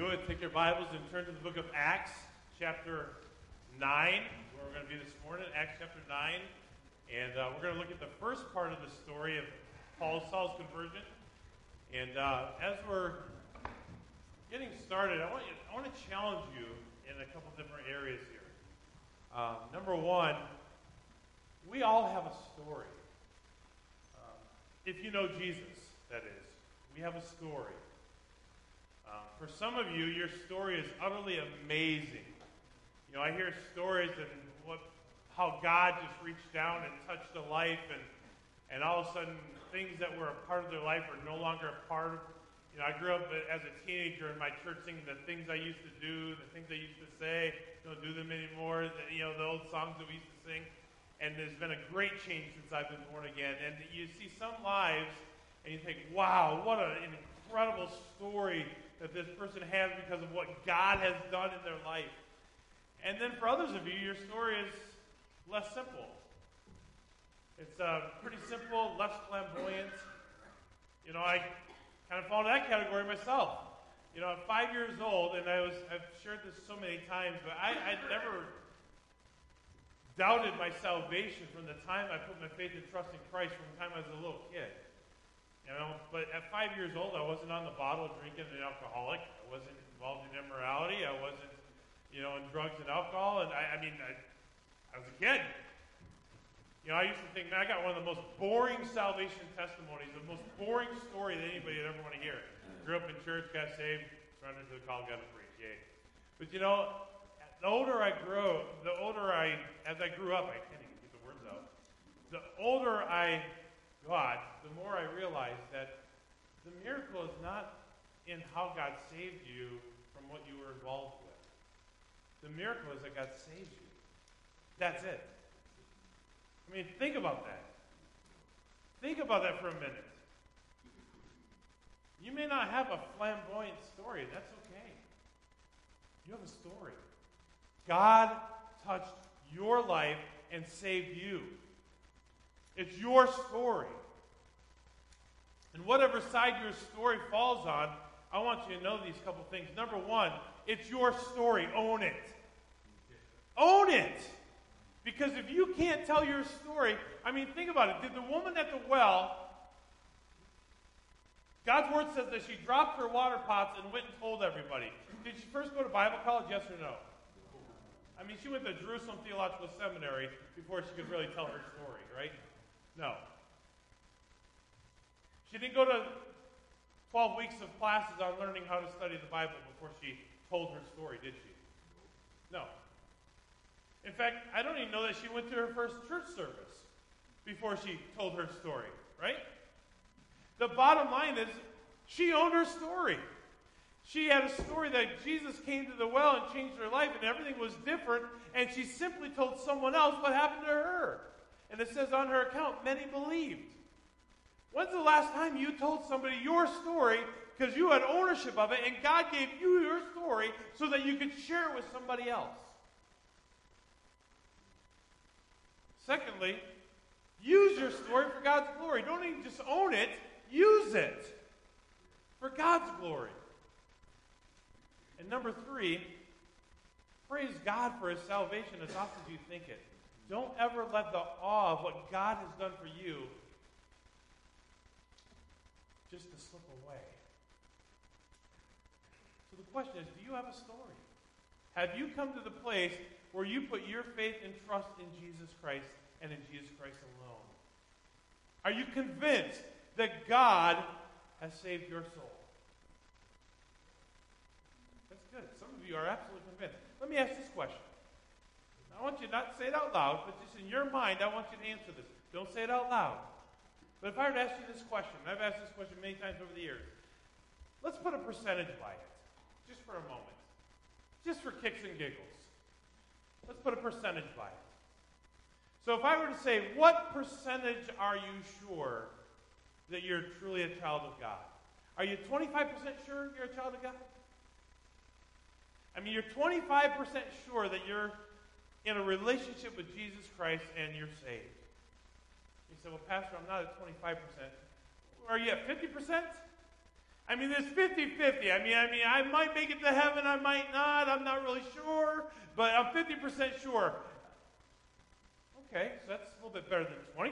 would take your Bibles and turn to the book of Acts, chapter 9, where we're going to be this morning, Acts chapter 9. And uh, we're going to look at the first part of the story of Paul Saul's conversion. And uh, as we're getting started, I want, you, I want to challenge you in a couple different areas here. Um, number one, we all have a story. Um, if you know Jesus, that is, we have a story. Uh, for some of you, your story is utterly amazing. You know, I hear stories and what, how God just reached down and touched a life, and, and all of a sudden, things that were a part of their life are no longer a part of. You know, I grew up as a teenager in my church singing the things I used to do, the things I used to say, don't do them anymore. The, you know, the old songs that we used to sing. And there's been a great change since I've been born again. And you see some lives, and you think, wow, what an incredible story that this person has because of what God has done in their life. And then for others of you, your story is less simple. It's uh, pretty simple, less flamboyant. You know, I kind of fall into that category myself. You know, I'm five years old, and I was, I've shared this so many times, but I, I never doubted my salvation from the time I put my faith and trust in Christ from the time I was a little kid. You know, but at five years old, I wasn't on the bottle drinking an alcoholic. I wasn't involved in immorality. I wasn't, you know, in drugs and alcohol. And I, I mean, I, I was a kid. You know, I used to think, man, I got one of the most boring salvation testimonies, the most boring story that anybody would ever want to hear. Grew up in church, got saved, surrendered to the call, got a free. Yay. But you know, the older I grew, the older I, as I grew up, I can't even get the words out. The older I got, the more I realize that the miracle is not in how God saved you from what you were involved with. The miracle is that God saved you. That's it. I mean, think about that. Think about that for a minute. You may not have a flamboyant story. That's okay. You have a story. God touched your life and saved you. It's your story. And whatever side your story falls on, I want you to know these couple things. Number one, it's your story. Own it. Own it. Because if you can't tell your story, I mean, think about it. Did the woman at the well, God's word says that she dropped her water pots and went and told everybody. Did she first go to Bible college? Yes or no? I mean, she went to Jerusalem Theological Seminary before she could really tell her story, right? No. She didn't go to 12 weeks of classes on learning how to study the Bible before she told her story, did she? No. In fact, I don't even know that she went to her first church service before she told her story, right? The bottom line is she owned her story. She had a story that Jesus came to the well and changed her life, and everything was different, and she simply told someone else what happened to her. And it says on her account, many believed. When's the last time you told somebody your story because you had ownership of it and God gave you your story so that you could share it with somebody else? Secondly, use your story for God's glory. Don't even just own it, use it for God's glory. And number three, praise God for his salvation as often as you think it. Don't ever let the awe of what God has done for you just to slip away. So the question is do you have a story? Have you come to the place where you put your faith and trust in Jesus Christ and in Jesus Christ alone? Are you convinced that God has saved your soul? That's good. Some of you are absolutely convinced. Let me ask this question. I want you to not say it out loud, but just in your mind, I want you to answer this. Don't say it out loud. But if I were to ask you this question, I've asked this question many times over the years. Let's put a percentage by it, just for a moment, just for kicks and giggles. Let's put a percentage by it. So if I were to say, what percentage are you sure that you're truly a child of God? Are you 25% sure you're a child of God? I mean, you're 25% sure that you're in a relationship with Jesus Christ and you're saved. Say, well, Pastor, I'm not at 25%. Are you at 50%? I mean, there's 50-50. I mean, I mean, I might make it to heaven, I might not. I'm not really sure, but I'm 50% sure. Okay, so that's a little bit better than 25%.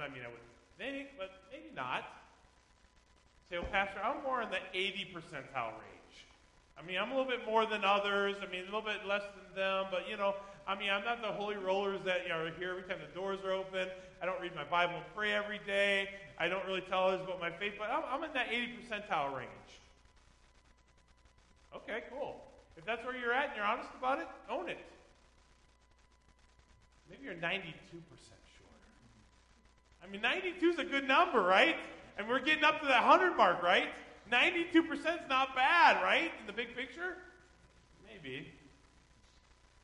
I mean, I would think, but maybe not. Say, well, Pastor, I'm more in the 80 percentile range. I mean, I'm a little bit more than others. I mean, a little bit less than them, but you know, I mean, I'm not the holy rollers that you know, are here every time the doors are open. I don't read my Bible and pray every day. I don't really tell others about my faith, but I'm, I'm in that 80 percentile range. Okay, cool. If that's where you're at and you're honest about it, own it. Maybe you're 92% sure. I mean, 92 is a good number, right? And we're getting up to that 100 mark, right? 92% is not bad, right? In the big picture? Maybe.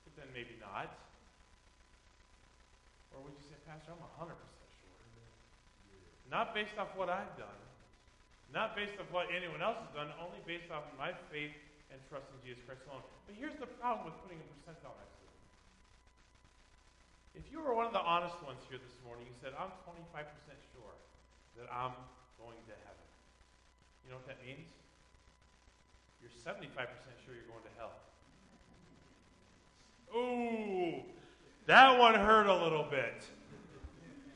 But then maybe not. Or would you say, Pastor, I'm 100% sure? Not based off what I've done, not based off what anyone else has done, only based off my faith and trust in Jesus Christ alone. But here's the problem with putting a percentile next to it. If you were one of the honest ones here this morning, you said, I'm 25% sure that I'm going to heaven. You know what that means? You're 75% sure you're going to hell. Ooh, that one hurt a little bit.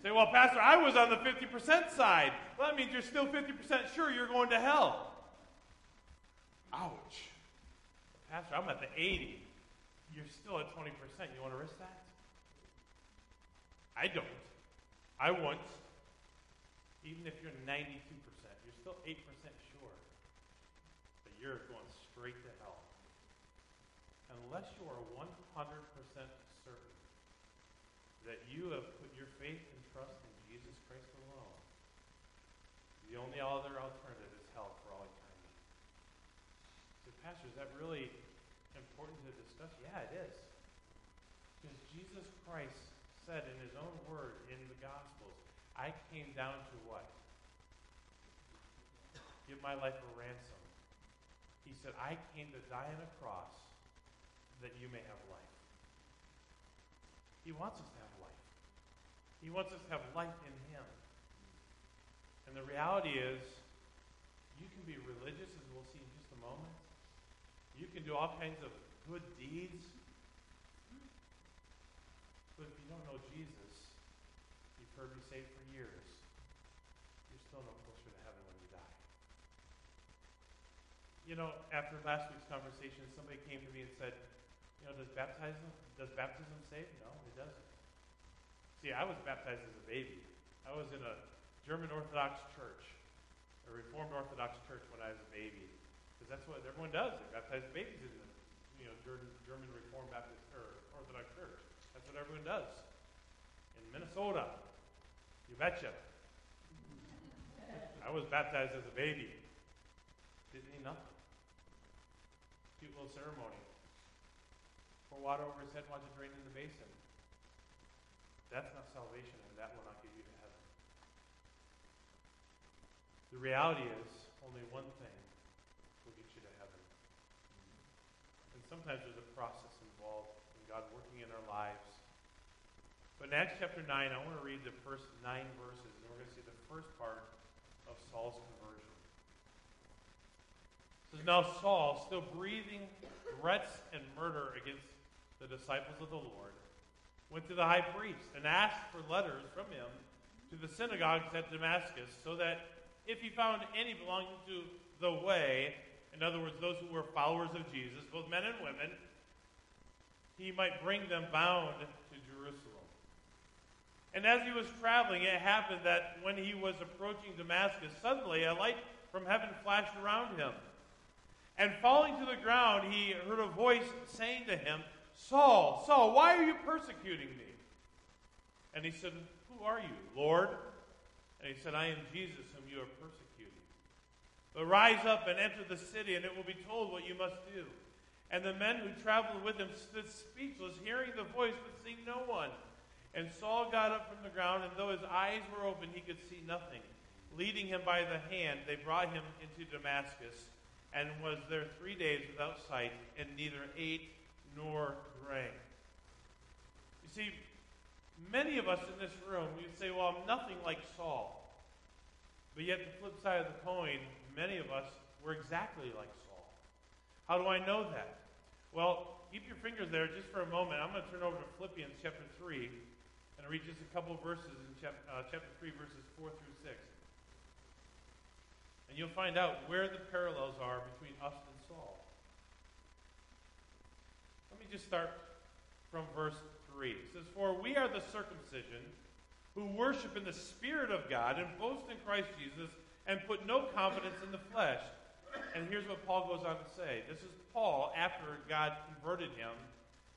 Say, well, Pastor, I was on the 50% side. Well, that means you're still 50% sure you're going to hell. Ouch. Pastor, I'm at the 80. You're still at 20%. You want to risk that? I don't. I want, even if you're 92%, you're still 8% sure that you're going straight to hell. Unless you are 100% certain that you have put your faith and trust in Jesus Christ alone, the only other alternative is hell for all eternity. So, Pastor, is that really important to discuss? Yeah, it is. Because Jesus Christ said in his own word in the Gospels, I came down to what? Give my life a ransom. He said, I came to die on a cross that you may have life. He wants us to have. He wants us to have life in him. And the reality is, you can be religious, as we'll see in just a moment. You can do all kinds of good deeds but if you don't know Jesus, you've heard me say it for years, you're still no closer to heaven when you die. You know, after last week's conversation, somebody came to me and said, you know, does baptism does baptism save? No, it doesn't. See, I was baptized as a baby. I was in a German Orthodox church, a Reformed Orthodox church when I was a baby, because that's what everyone does. They baptize babies in the you know German Reformed Baptist or Orthodox church. That's what everyone does. In Minnesota, you betcha. I was baptized as a baby. Didn't need nothing. Cute little ceremony. Pour water over his head, watch it drain in the basin. That's not salvation, and that will not get you to heaven. The reality is, only one thing will get you to heaven. And sometimes there's a process involved in God working in our lives. But in Acts chapter 9, I want to read the first nine verses, and we're going to see the first part of Saul's conversion. It says, Now Saul, still breathing threats and murder against the disciples of the Lord, went to the high priest and asked for letters from him to the synagogues at Damascus, so that if he found any belonging to the way, in other words, those who were followers of Jesus, both men and women, he might bring them bound to Jerusalem. And as he was traveling, it happened that when he was approaching Damascus, suddenly a light from heaven flashed around him. And falling to the ground, he heard a voice saying to him, Saul, Saul, why are you persecuting me? And he said, Who are you, Lord? And he said, I am Jesus whom you are persecuting. But rise up and enter the city, and it will be told what you must do. And the men who traveled with him stood speechless, hearing the voice, but seeing no one. And Saul got up from the ground, and though his eyes were open, he could see nothing. Leading him by the hand, they brought him into Damascus, and was there three days without sight, and neither ate nor drank. You see, many of us in this room, you'd say, well, I'm nothing like Saul. But yet, the flip side of the coin, many of us We're exactly like Saul. How do I know that? Well, keep your fingers there just for a moment. I'm going to turn over to Philippians chapter 3 and read just a couple of verses in chapter, uh, chapter 3, verses 4 through 6. And you'll find out where the parallels are between us and Saul. Let me just start from verse 3. It says, For we are the circumcision who worship in the Spirit of God and boast in Christ Jesus and put no confidence in the flesh. And here's what Paul goes on to say. This is Paul after God converted him.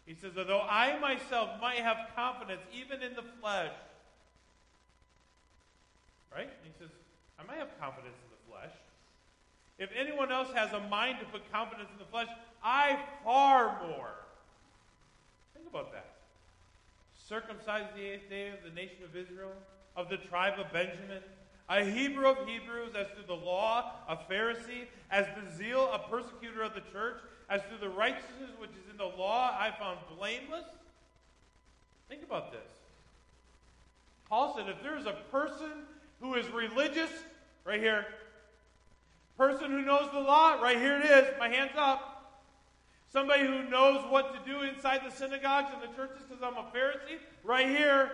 He says, Although I myself might have confidence even in the flesh, right? He says, I might have confidence in the flesh. If anyone else has a mind to put confidence in the flesh, I far more. About that. Circumcised the eighth day of the nation of Israel, of the tribe of Benjamin, a Hebrew of Hebrews, as to the law, a Pharisee, as the zeal, a persecutor of the church, as to the righteousness which is in the law, I found blameless. Think about this. Paul said, if there is a person who is religious, right here, person who knows the law, right here it is, my hands up. Somebody who knows what to do inside the synagogues and the churches because I'm a Pharisee, right here.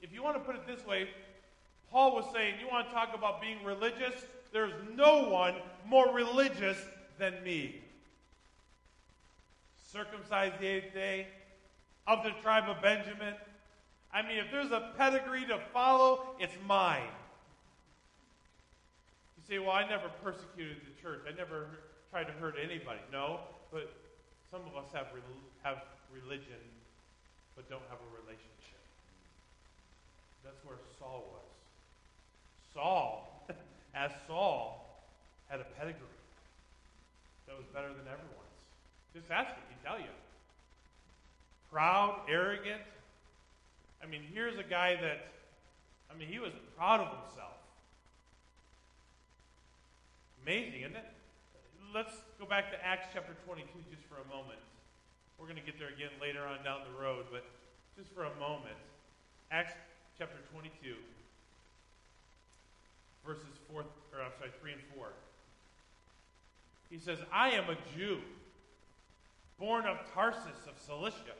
If you want to put it this way, Paul was saying, You want to talk about being religious? There's no one more religious than me. Circumcised the eighth day, of the tribe of Benjamin. I mean, if there's a pedigree to follow, it's mine. You say, Well, I never persecuted the church, I never tried to hurt anybody. No, but some of us have, have religion but don't have a relationship. That's where Saul was. Saul, as Saul, had a pedigree that was better than everyone's. Just ask it, he tell you. Proud, arrogant. I mean, here's a guy that, I mean, he was proud of himself. Amazing, isn't it? Let's go back to Acts chapter 22 just for a moment. We're going to get there again later on down the road, but just for a moment. Acts chapter 22, verses 4, or I'm sorry, 3 and 4. He says, I am a Jew, born of Tarsus of Cilicia.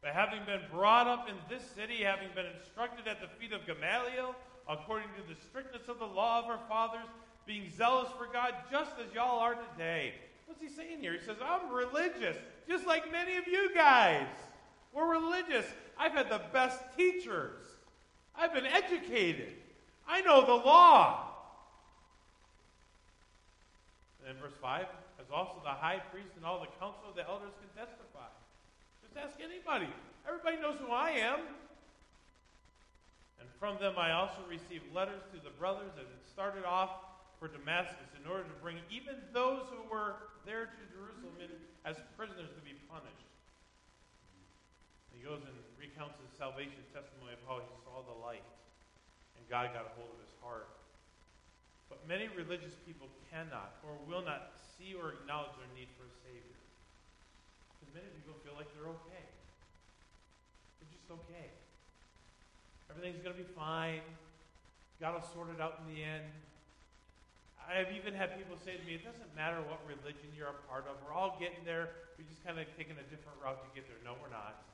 But having been brought up in this city, having been instructed at the feet of Gamaliel, according to the strictness of the law of our fathers, being zealous for God, just as y'all are today. What's he saying here? He says, I'm religious, just like many of you guys. We're religious. I've had the best teachers. I've been educated. I know the law. And then verse 5 as also the high priest and all the council of the elders can testify. Just ask anybody. Everybody knows who I am. And from them I also received letters to the brothers and it started off for Damascus in order to bring even those who were there to Jerusalem in, as prisoners to be punished. He goes and recounts his salvation testimony of how he saw the light and God got a hold of his heart. But many religious people cannot or will not see or acknowledge their need for a Savior. Because many people feel like they're okay. They're just okay. Everything's going to be fine. God will sort it out in the end. I've even had people say to me, it doesn't matter what religion you're a part of. We're all getting there. We're just kind of taking a different route to get there. No, we're not.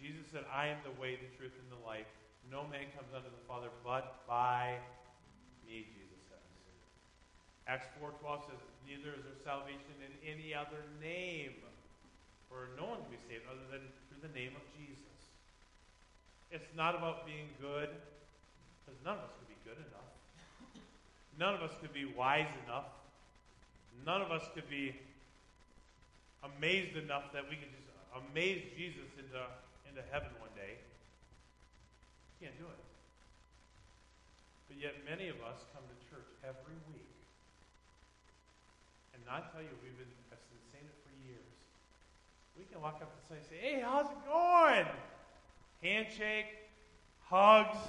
Jesus said, I am the way, the truth, and the life. No man comes unto the Father but by me, Jesus says. Acts 4.12 says, Neither is there salvation in any other name, for no one can be saved other than through the name of Jesus. It's not about being good, because none of us could be good enough. None of us could be wise enough. None of us could be amazed enough that we could just amaze Jesus into into heaven one day. Can't do it. But yet, many of us come to church every week. And I tell you, we've been, I've been saying it for years. We can walk up to somebody and say, hey, how's it going? Handshake, hugs,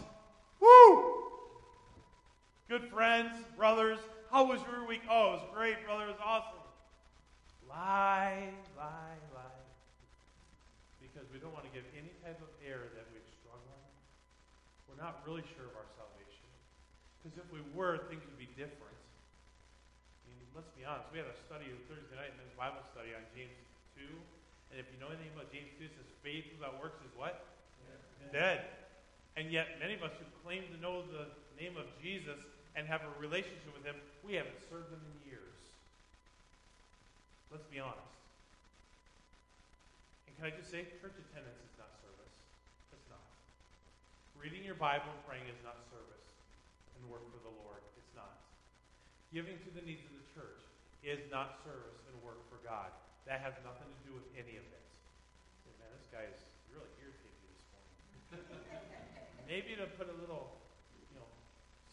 woo! Good friends, brothers. How was your week? Oh, it was great, brother. It was awesome. Lie, lie, lie because we don't want to give any type of air that we're struggling. We're not really sure of our salvation. Because if we were, things would be different. I mean, let's be honest. We had a study Thursday night, men's Bible study on James 2. And if you know anything about James 2, it says faith without works is what? Dead. And yet, many of us who claim to know the name of Jesus and have a relationship with him, we haven't served him in years. Let's be honest. And can I just say, church attendance is not service. It's not. Reading your Bible and praying is not service and work for the Lord. It's not. Giving to the needs of the church is not service and work for God. That has nothing to do with any of it. Man, this guy is really irritating this morning. Maybe to put a little,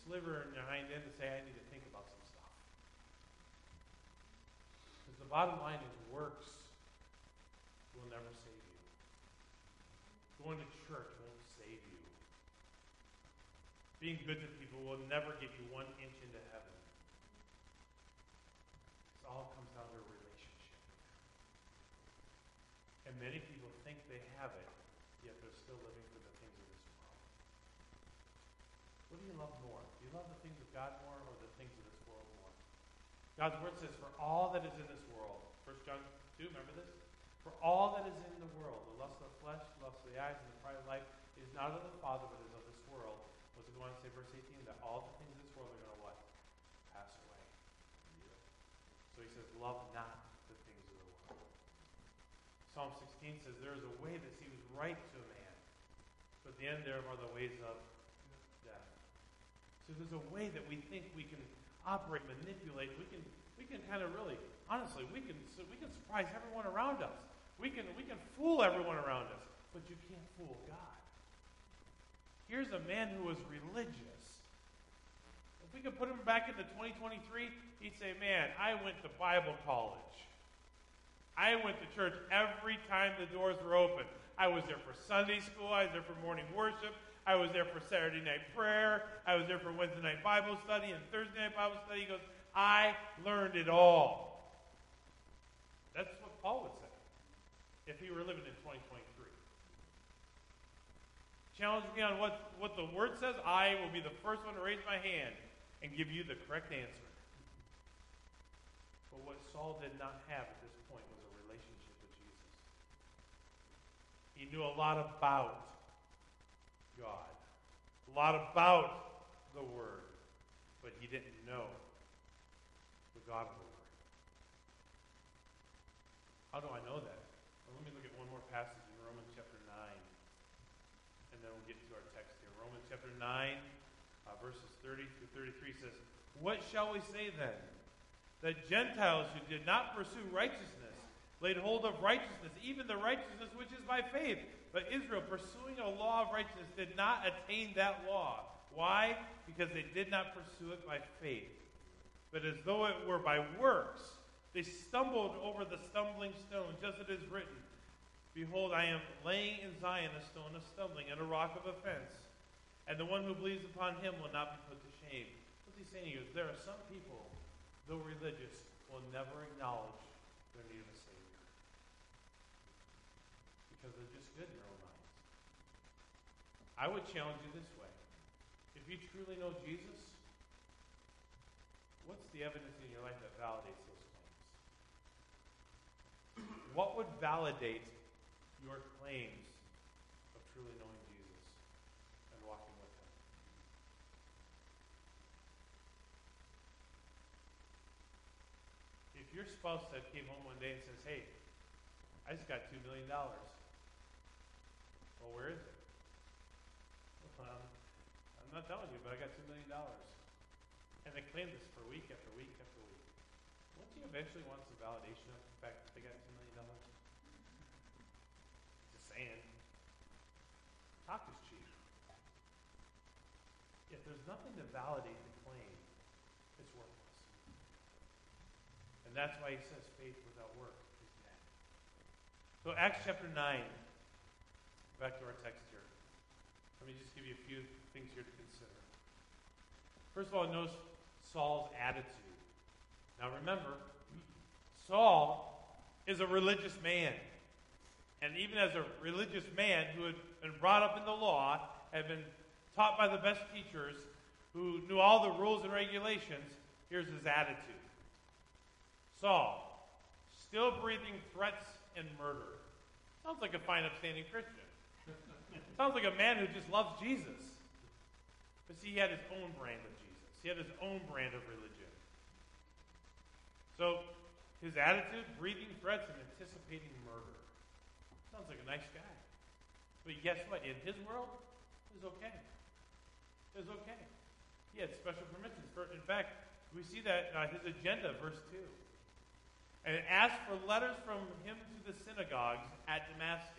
sliver in your hind end to say, I need to think about some stuff. Because the bottom line is works will never save you. Going to church won't save you. Being good to people will never get you one inch into heaven. It all comes down to a relationship. And many people think they have it, yet they're still living for the things of this world. What do you love more? You love the things of God more or the things of this world more? God's word says, For all that is in this world, 1 John 2, remember this? For all that is in the world, the lust of the flesh, the lust of the eyes, and the pride of life, is not of the Father, but is of this world. Was it going to say, verse 18, that all the things of this world are going to what? Pass away. So he says, love not the things of the world. Psalm 16 says, there is a way that seems right to a man, but the end thereof are the ways of. So there's a way that we think we can operate, manipulate. We can, we can kind of really, honestly, we can, we can surprise everyone around us. We can, we can fool everyone around us, but you can't fool God. Here's a man who was religious. If we could put him back into 2023, he'd say, Man, I went to Bible college. I went to church every time the doors were open. I was there for Sunday school. I was there for morning worship. I was there for Saturday night prayer. I was there for Wednesday night Bible study and Thursday night Bible study. He goes, I learned it all. That's what Paul would say if he were living in 2023. Challenge me on what, what the word says, I will be the first one to raise my hand and give you the correct answer. But what Saul did not have at this point was a relationship with Jesus. He knew a lot about God, a lot about the Word, but he didn't know the God of the Word. How do I know that? Well, let me look at one more passage in Romans chapter 9, and then we'll get to our text here. Romans chapter 9, uh, verses 30 through 33 says, What shall we say then? That Gentiles who did not pursue righteousness laid hold of righteousness, even the righteousness which is by faith. But Israel, pursuing a law of righteousness, did not attain that law. Why? Because they did not pursue it by faith, but as though it were by works. They stumbled over the stumbling stone, just as it is written. Behold, I am laying in Zion a stone of stumbling and a rock of offense, and the one who believes upon him will not be put to shame. What's he saying here? There are some people, though religious, will never acknowledge their need of a Savior. Because they're just good in their own minds. I would challenge you this way. If you truly know Jesus, what's the evidence in your life that validates those claims? What would validate your claims of truly knowing Jesus and walking with Him. If your spouse said came home one day and says, "Hey, I just got two million dollars," well, where is it? Well, I'm not telling you, but I got two million dollars, and they claim this for week after week after week. Won't you eventually want some validation of the fact that they got two million dollars? Just saying talk is cheap. If there's nothing to validate the claim, it's worthless. And that's why he says faith without work is dead. So Acts chapter 9, back to our text here. Let me just give you a few things here to consider. First of all, notice Saul's attitude. Now remember, Saul is a religious man and even as a religious man who had been brought up in the law, had been taught by the best teachers, who knew all the rules and regulations, here's his attitude Saul, still breathing threats and murder. Sounds like a fine, upstanding Christian. Sounds like a man who just loves Jesus. But see, he had his own brand of Jesus, he had his own brand of religion. So, his attitude, breathing threats and anticipating murder. Sounds like a nice guy. But guess what? In his world, it was okay. It was okay. He had special permissions. For, in fact, we see that uh, his agenda, verse 2. And it asked for letters from him to the synagogues at Damascus,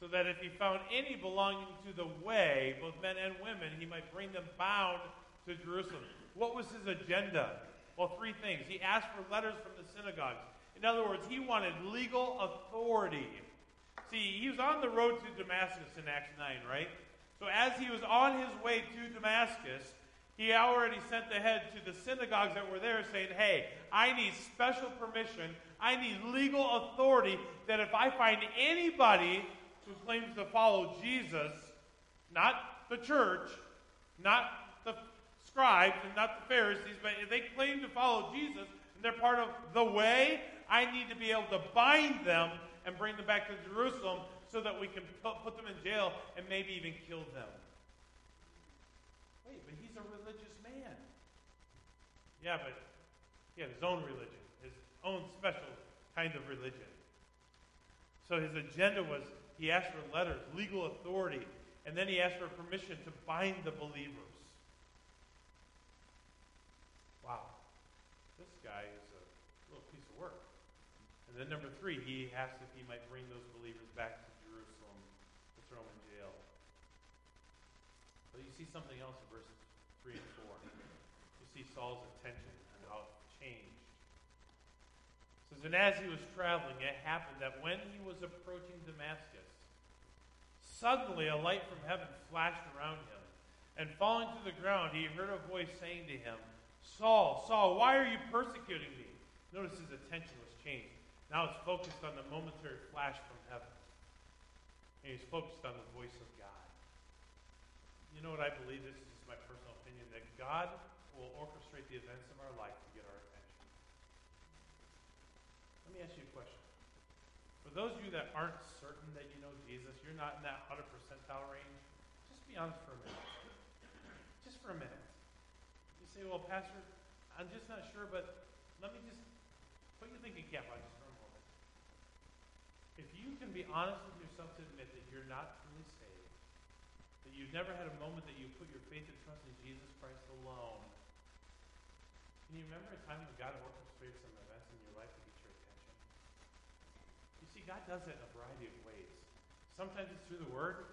so that if he found any belonging to the way, both men and women, he might bring them bound to Jerusalem. What was his agenda? Well, three things. He asked for letters from the synagogues. In other words, he wanted legal authority. See, he was on the road to Damascus in Acts 9, right? So as he was on his way to Damascus, he already sent ahead to the synagogues that were there saying, Hey, I need special permission. I need legal authority that if I find anybody who claims to follow Jesus, not the church, not the scribes and not the Pharisees, but if they claim to follow Jesus and they're part of the way, I need to be able to bind them and bring them back to Jerusalem so that we can put, them in jail and maybe even kill them. Wait, but he's a religious man. Yeah, but he had his own religion, his own special kind of religion. So his agenda was he asked for letters, legal authority, and then he asked for permission to bind the believers. Wow. This guy is a little piece of work. And then number three, he asked if he might bring those believers back to Jerusalem to throw them in jail. But you see something else in verses 3 and 4. You see Saul's attention and how it changed. It says, And as he was traveling, it happened that when he was approaching Damascus, suddenly a light from heaven flashed around him. And falling to the ground, he heard a voice saying to him, Saul, Saul, why are you persecuting me? Notice his attention was changed. Now it's focused on the momentary flash from heaven. And he's focused on the voice of God. You know what I believe? This is just my personal opinion that God will orchestrate the events of our life to get our attention. Let me ask you a question. Those of you that aren't certain that you know Jesus, you're not in that 100 percentile range, just be honest for a minute. Just for a minute. You say, well, Pastor, I'm just not sure, but let me just put your thinking cap on just for a moment. If you can be honest with yourself to admit that you're not truly saved, that you've never had a moment that you put your faith and trust in Jesus Christ alone, can you remember a time when God orchestrated some events in your life to get your attention? You see, God does it in a variety of ways. Sometimes it's through the Word.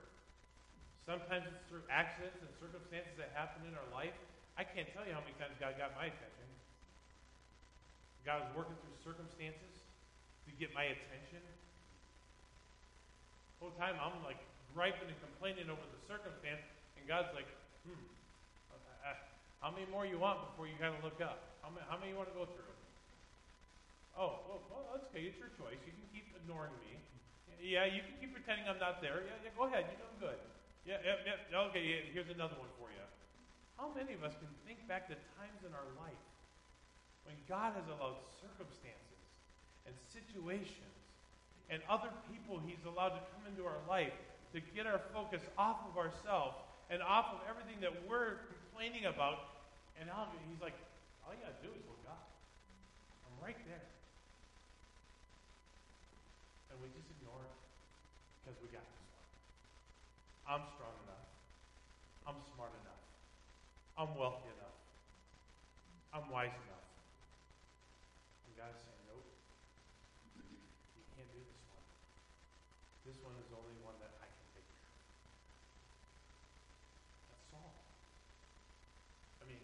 Sometimes it's through accidents and circumstances that happen in our life. I can't tell you how many times God got my attention. God was working through circumstances to get my attention. The whole time I'm like griping and complaining over the circumstance, and God's like, hmm, uh, uh, how many more you want before you of look up? How many, how many you want to go through? Oh, well, well, that's okay. It's your choice. You can keep ignoring me. Yeah, you can keep pretending I'm not there. Yeah, yeah go ahead. You're doing good. Yeah, yeah, yeah. Okay, here's another one for you. How many of us can think back to times in our life when God has allowed circumstances and situations and other people He's allowed to come into our life to get our focus off of ourselves and off of everything that we're complaining about? And He's like, all you got to do is look up. I'm right there. We just ignore it because we got this one. I'm strong enough. I'm smart enough. I'm wealthy enough. I'm wise enough. And God's saying, nope. You can't do this one. This one is only one that I can take. That's Saul. I mean,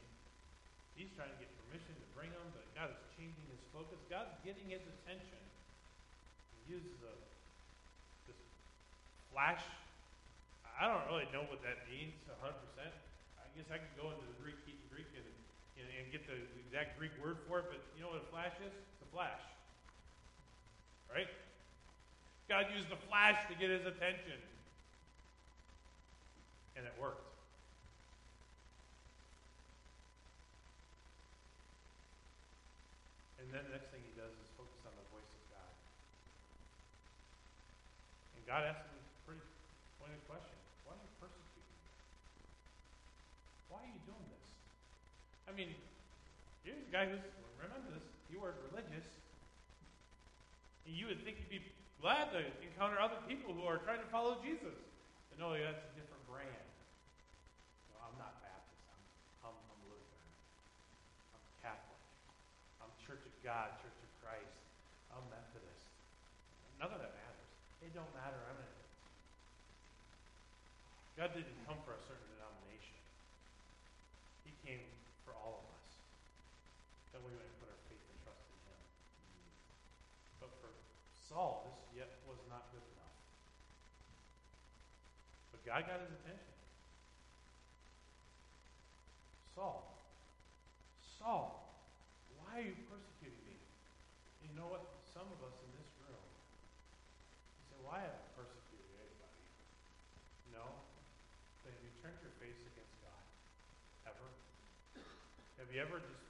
he's trying to get permission to bring him, but God is changing his focus. God's getting his attention uses a this flash. I don't really know what that means 100%. I guess I could go into the Greek, Hebrew Greek, and, and, and get the exact Greek word for it, but you know what a flash is? It's a flash. Right? God used the flash to get his attention. And it worked. And then the next thing he does God asked him a pretty pointed question. Why are you persecuting me? Why are you doing this? I mean, here's a guy who's, remember this, you were religious. You would think you'd be glad to encounter other people who are trying to follow Jesus. But no, that's a different brand. No, I'm not Baptist. I'm, I'm, I'm Lutheran. I'm Catholic. I'm Church of God, Church of Christ. I'm Methodist. None of that matters. It don't matter. I'm in God didn't come for a certain denomination. He came for all of us. That we might put our faith and trust in Him. But for Saul, this yet was not good enough. But God got his attention. Saul, Saul, why are you persecuting me? You know what? Some of us in this room, you say, why have I persecuted anybody? No. But have you turned your face against God? Ever? Have you ever just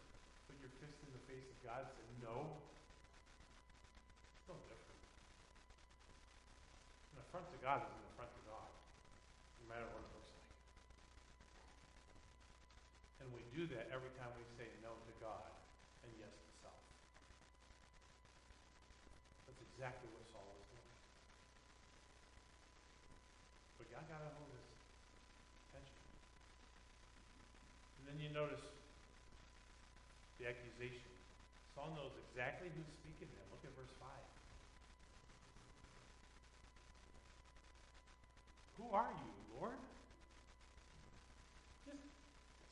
put your fist in the face of God and said, no? It's no different. An affront to God is an affront to God, no matter what it looks like. And we do that every time we say no to God and yes to self. That's exactly what Saul was doing. But God got hold his attention. And then you notice the accusation. Saul knows exactly who's speaking to him. Look at verse 5. Who are you, Lord? Just,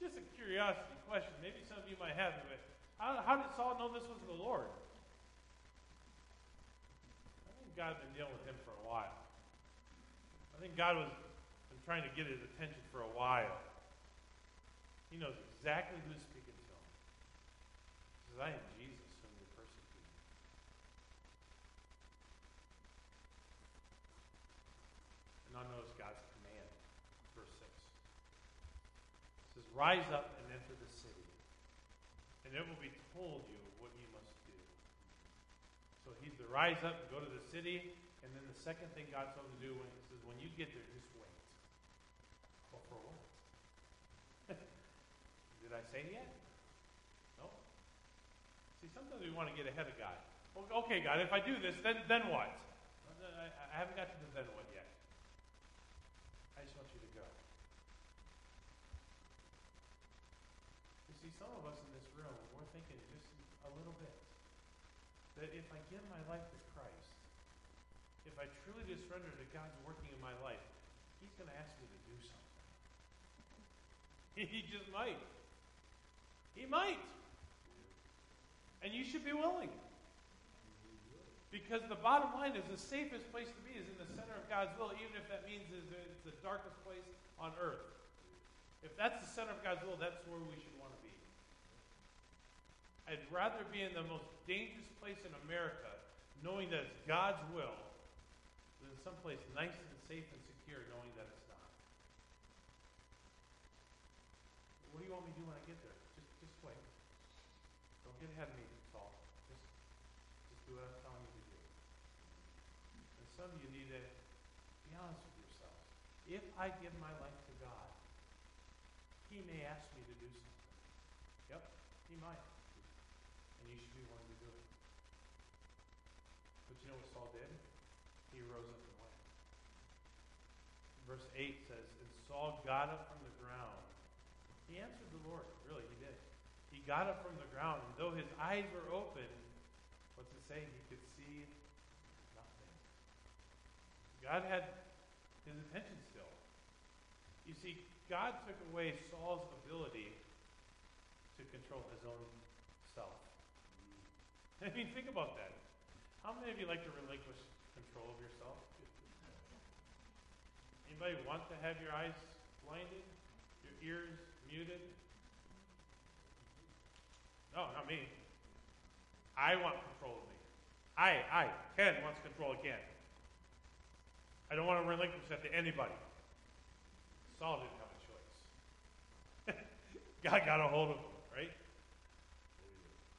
just a curiosity question. Maybe some of you might have it. How, how did Saul know this was the Lord? I think God had been dealing with him for a while. I think God was trying to get his attention for a while. He knows exactly who's speaking to him. He says, I am Jesus whom you're persecuting. And now notice God's command, verse 6. It says, Rise up and enter the city, and it will be told you what you must do. So he's to rise up and go to the city, and then the second thing God told him to do when he says, When you get there, just wait. Did I say yet? No. See, sometimes we want to get ahead of God. Okay, God, if I do this, then then what? I, I haven't got to the then what yet. I just want you to go. You see, some of us in this room, we're thinking just a little bit that if I give my life to Christ, if I truly just surrender to God's working in my life, He's going to ask me to. He just might. He might. And you should be willing. Because the bottom line is the safest place to be is in the center of God's will, even if that means it's the darkest place on earth. If that's the center of God's will, that's where we should want to be. I'd rather be in the most dangerous place in America, knowing that it's God's will, than someplace nice and safe and secure, knowing that it's not. What do you want me to do when I get there? Just, just wait. Don't get ahead of me, Saul. Just, just do what I'm telling you to do. And some of you need to be honest with yourselves. If I give my life to God, He may ask me to do something. Yep, He might. And you should be willing to do it. But you know what Saul did? He rose up and went. Verse 8 says, And Saul got up from the. He answered the Lord. Really, he did. He got up from the ground, and though his eyes were open, what's it say? He could see nothing. God had his attention still. You see, God took away Saul's ability to control his own self. I mean, think about that. How many of you like to relinquish control of yourself? Anybody want to have your eyes blinded? Your ears muted? No, not me. I want control of me. I, I, Ken wants control of Ken. I don't want to relinquish that to anybody. Saul didn't have a choice. God got a hold of him, right?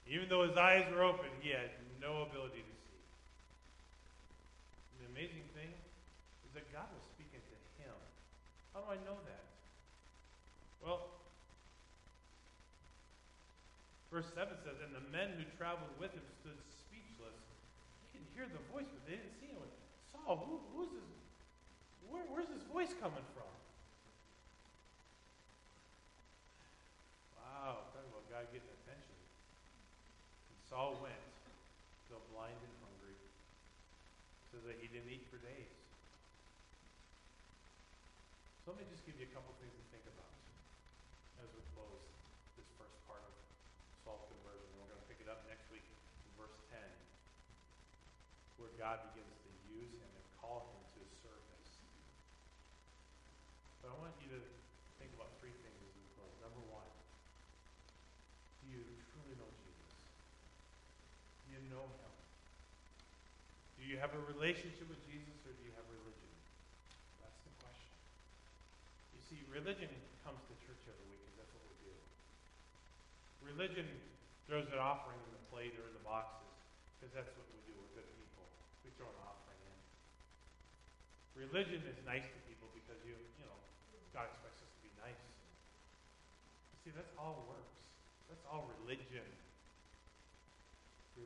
Even though his eyes were open, he had no ability to see. The amazing thing is that God was speaking to him. How do I know that? Well, verse 7 says, And the men who traveled with him stood speechless. They could hear the voice, but they didn't see him. Saul, who, who's this? Where, where's this voice coming from? Wow, talking about God getting attention. And Saul went, though blind and hungry, so that he didn't eat for days. So let me just give you a couple things to think about as we close this first part of Saul's conversion. We're going to pick it up next week in verse 10, where God begins to use him and call him to service. But I want you to think about three things as we close. Number one, do you truly know Jesus? Do you know him? Do you have a relationship with Jesus or do you have religion? That's the question. You see, religion comes to church every week because that's what we do. Religion throws an offering in the plate or in the boxes because that's what we do. We're good people. Religion is nice to people because you, you know, God expects us to be nice. See, that's all works. That's all religion.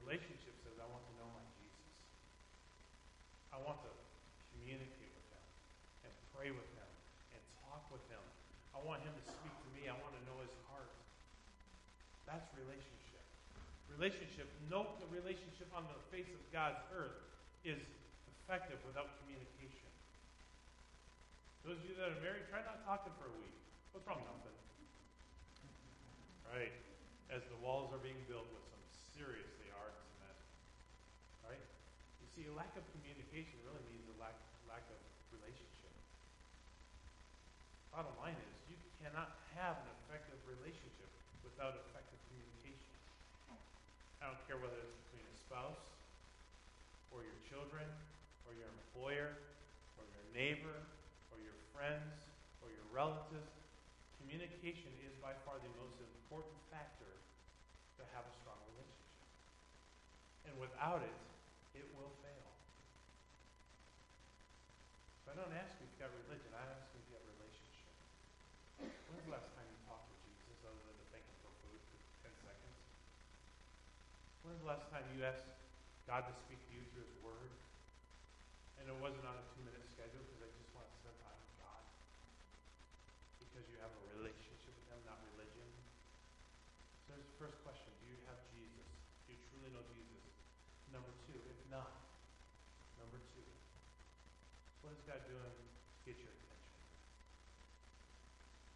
Relationship says, I want to know my Jesus. I want to communicate with him and pray with him and talk with him. I want him to speak to me. I want to know his heart. That's relationship. Relationship, Note the relationship on the face of God's earth is effective without communication. Those of you that are married, try not talking for a week. What's wrong? With nothing. Right. As the walls are being built with some seriously hard cement. Right? You see, a lack of communication really means a lack, lack of relationship. Bottom line is, you cannot have an effective relationship without effective communication. I don't care whether it's between a spouse, or your children, or your employer, or your neighbor, or your friends, or your relatives. Communication is by far the most important factor to have a strong relationship. And without it, it will fail. So I don't ask you if you've got religion, I ask you if you have relationship. When's the last time you talked to Jesus other than to thank him for food for 10 seconds? When's the last time you asked God to speak to you through his word? And it wasn't on a two minute schedule because I just want to spend time with God. Because you have a relationship with him, not religion. So there's the first question. Do you have Jesus? Do you truly know Jesus? Number two, if not, number two, what is God doing to get your attention?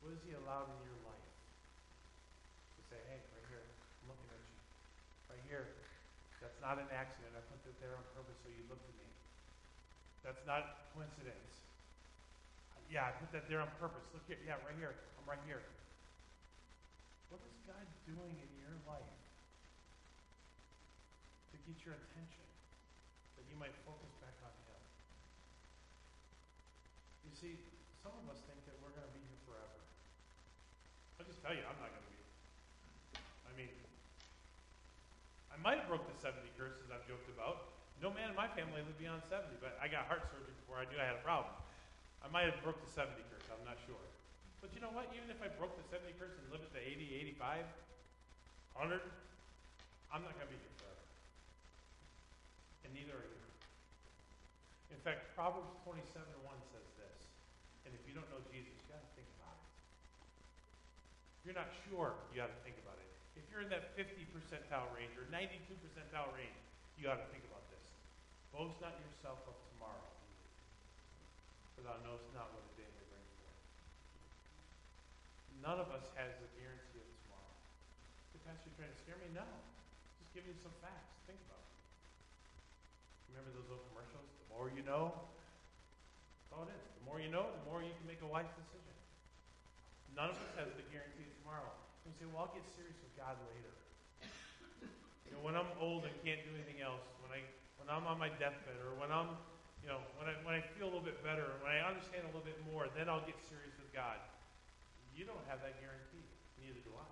What has He allowed in your life to say, hey, right here, I'm looking at you. Right here, that's not an accident. I put that there on purpose so you look at me. That's not coincidence. Yeah, I put that there on purpose. Look here. Yeah, right here. I'm right here. What is God doing in your life to get your attention that you might focus back on Him? You see, some of us think that we're going to be here forever. I'll just tell you, I'm not going to be. I mean, I might have broke the 70 curses I've joked about. No man in my family lived beyond 70, but I got heart surgery before I knew I had a problem. I might have broke the 70 curse, I'm not sure. But you know what? Even if I broke the 70 curse and lived to 80, 85, 100, I'm not going to be here forever. And neither are you. In fact, Proverbs 27 1 says this. And if you don't know Jesus, you got to think about it. If you're not sure, you got to think about it. If you're in that 50 percentile range or 92 percentile range, you got to think about this. Boast not yourself of tomorrow, for thou knowest not what a day may bring forth. None of us has the guarantee of tomorrow. The pastor trying to scare me? No. Just giving you some facts. Think about it. Remember those old commercials? The more you know, that's all it is. The more you know, the more you can make a wise decision. None of us has the guarantee of tomorrow. You say, well, I'll get serious with God later. You know, when I'm old and can't do anything else, when I when I'm on my deathbed, or when I'm, you know, when I when I feel a little bit better, when I understand a little bit more, then I'll get serious with God. You don't have that guarantee. Neither do I.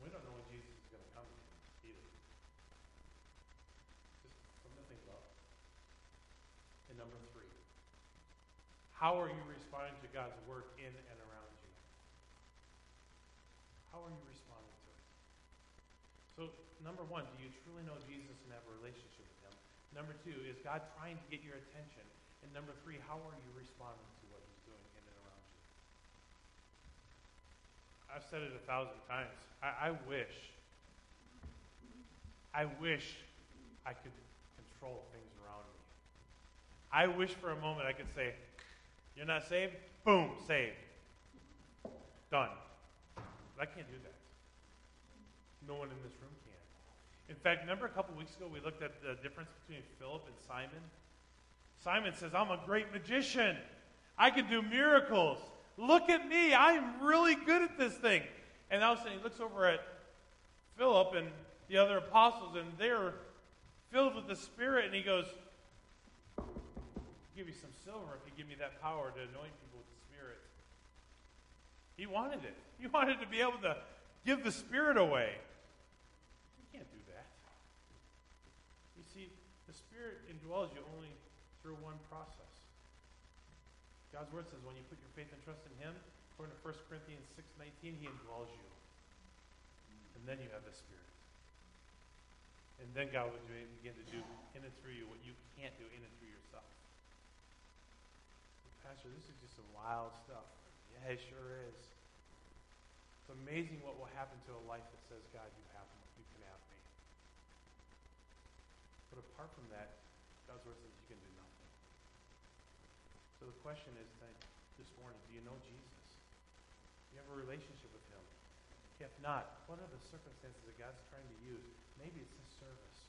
We don't know when Jesus is going to come either. Just something to think about. And number three, how are you? Responding to God's work in and around you? How are you responding to it? So, number one, do you truly know Jesus and have a relationship with Him? Number two, is God trying to get your attention? And number three, how are you responding to what He's doing in and around you? I've said it a thousand times. I, I wish, I wish I could control things around me. I wish for a moment I could say, You're not saved? Boom, saved. Done. But I can't do that. No one in this room can. In fact, remember a couple weeks ago we looked at the difference between Philip and Simon? Simon says, I'm a great magician. I can do miracles. Look at me. I'm really good at this thing. And all of a sudden he looks over at Philip and the other apostles, and they're filled with the Spirit, and he goes, give you some silver if you give me that power to anoint people with the Spirit. He wanted it. He wanted to be able to give the Spirit away. You can't do that. You see, the Spirit indwells you only through one process. God's word says when you put your faith and trust in him, according to 1 Corinthians 6.19, he indwells you. And then you have the Spirit. And then God will begin to do in and through you what you can't do in and through yourself. Pastor, this is just some wild stuff. Yeah, it sure is. It's amazing what will happen to a life that says, God, you have me. You can have me. But apart from that, God's word says you can do nothing. So the question is this morning, do you know Jesus? Do you have a relationship with him? If not, what are the circumstances that God's trying to use? Maybe it's a service.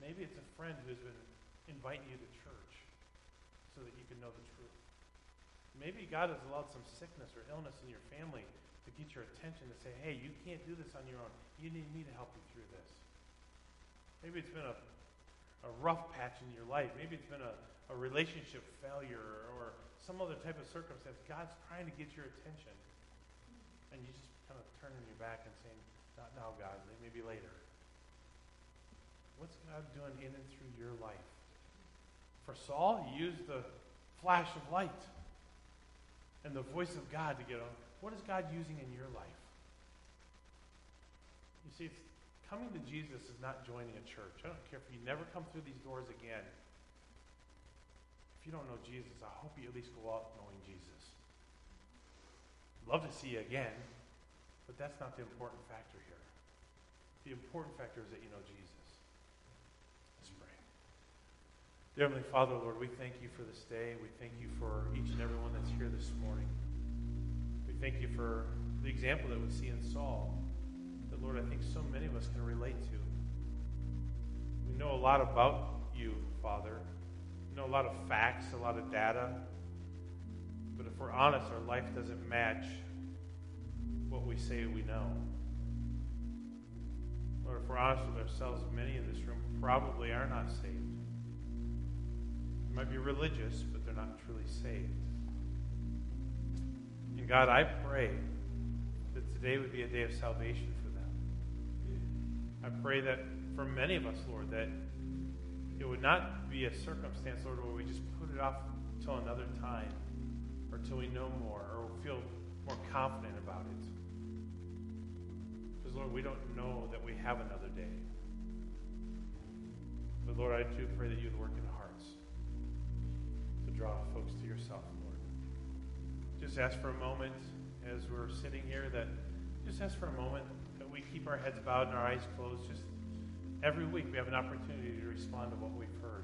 Maybe it's a friend who's been inviting you to church so that you can know the truth. Maybe God has allowed some sickness or illness in your family to get your attention to say, hey, you can't do this on your own. You need me to help you through this. Maybe it's been a, a rough patch in your life. Maybe it's been a, a relationship failure or some other type of circumstance. God's trying to get your attention. And you just kind of turning your back and saying, not now, God, maybe later. What's God doing in and through your life? For Saul, he used the flash of light and the voice of God to get on. What is God using in your life? You see, coming to Jesus is not joining a church. I don't care if you never come through these doors again. If you don't know Jesus, I hope you at least go out knowing Jesus. Love to see you again, but that's not the important factor here. The important factor is that you know Jesus. Let's pray. Dear Heavenly Father, Lord, we thank you for this day. We thank you for each and every one that's here this morning. We thank you for the example that we see in Saul that, Lord, I think so many of us can relate to. We know a lot about you, Father. We know a lot of facts, a lot of data. But if we're honest, our life doesn't match what we say we know. Lord, if we're honest with ourselves, many in this room probably are not saved. They might be religious, but they're not truly saved. And God, I pray that today would be a day of salvation for them. I pray that for many of us, Lord, that it would not be a circumstance, Lord, where we just put it off until another time or till we know more or feel more confident about it. Because, Lord, we don't know that we have another day. But, Lord, I do pray that you'd work in draw folks to yourself, Lord. Just ask for a moment as we're sitting here that, just ask for a moment that we keep our heads bowed and our eyes closed. Just every week we have an opportunity to respond to what we've heard.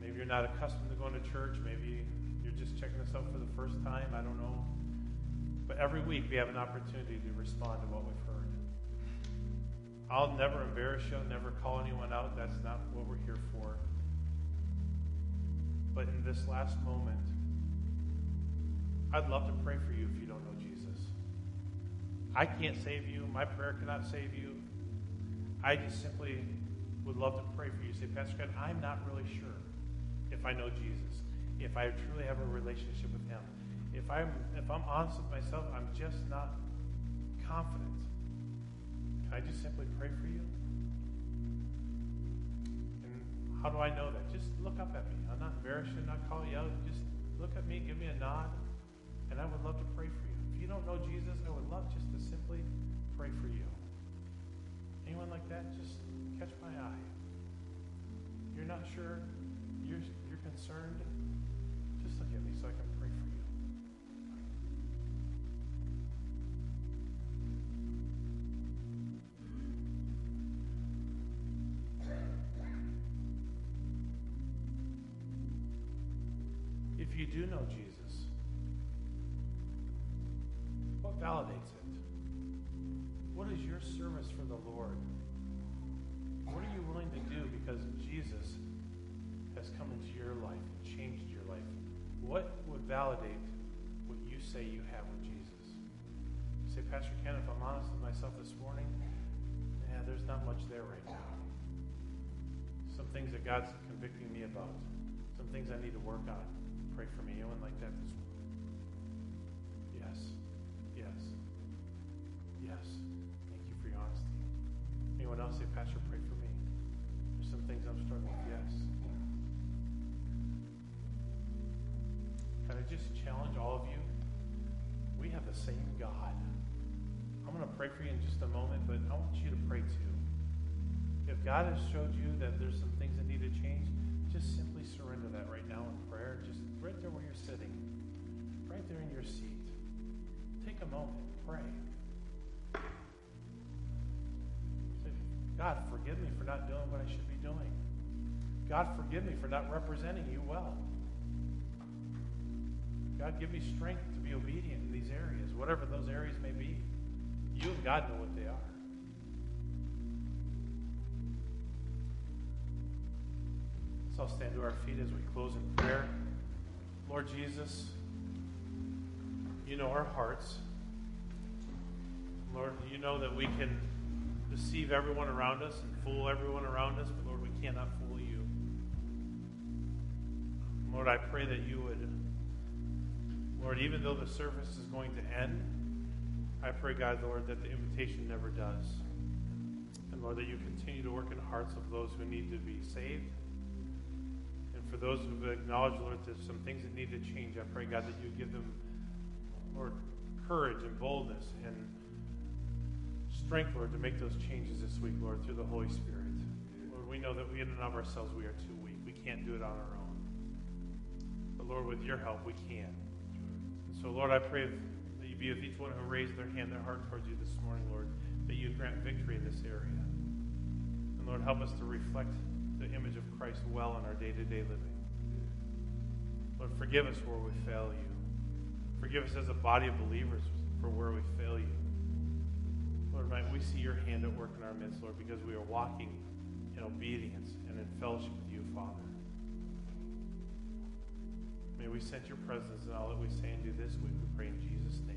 Maybe you're not accustomed to going to church. Maybe you're just checking us out for the first time. I don't know. But every week we have an opportunity to respond to what we've heard. I'll never embarrass you, I'll never call anyone out. That's not what we're here for. But in this last moment, I'd love to pray for you if you don't know Jesus. I can't save you. My prayer cannot save you. I just simply would love to pray for you. Say, Pastor God, I'm not really sure if I know Jesus, if I truly have a relationship with Him. If I'm if I'm honest with myself, I'm just not confident. Can I just simply pray for you? How do I know that? Just look up at me. I'm not embarrassed to not call you out. Just look at me, give me a nod, and I would love to pray for you. If you don't know Jesus, I would love just to simply pray for you. Anyone like that? Just catch my eye. You're not sure, you're, you're concerned, just look at me so I can you do know Jesus, what validates it? What is your service for the Lord? What are you willing to do because Jesus has come into your life and changed your life? What would validate what you say you have with Jesus? You say, Pastor Ken, if I'm honest with myself this morning, yeah, there's not much there right now. Some things that God's convicting me about, some things I need to work on. Pray for me. Anyone like that? Yes. Yes. Yes. Thank you for your honesty. Anyone else say, Pastor, pray for me? There's some things I'm struggling with. Yes. Can I just challenge all of you? We have the same God. I'm going to pray for you in just a moment, but I want you to pray too. If God has showed you that there's some things that need to change, just simply surrender that right now in prayer. Just right there where you're sitting, right there in your seat. Take a moment, pray. Say, God, forgive me for not doing what I should be doing. God, forgive me for not representing you well. God, give me strength to be obedient in these areas, whatever those areas may be. You and God know what they are. So I'll stand to our feet as we close in prayer. Lord Jesus, you know our hearts. Lord, you know that we can deceive everyone around us and fool everyone around us, but Lord, we cannot fool you. Lord, I pray that you would, Lord, even though the service is going to end, I pray, God, Lord, that the invitation never does. And Lord, that you continue to work in the hearts of those who need to be saved. For those who have acknowledged, Lord, there's some things that need to change, I pray, God, that you give them, Lord, courage and boldness and strength, Lord, to make those changes this week, Lord, through the Holy Spirit. Lord, we know that we in and of ourselves, we are too weak. We can't do it on our own. But Lord, with your help, we can. And so, Lord, I pray that you be with each one who raised their hand, their heart towards you this morning, Lord, that you grant victory in this area. And Lord, help us to reflect the image of Christ well in our day-to-day living. Lord, forgive us where we fail you. Forgive us as a body of believers for where we fail you. Lord, might we see your hand at work in our midst, Lord, because we are walking in obedience and in fellowship with you, Father. May we sense your presence in all that we say and do this week. We pray in Jesus' name.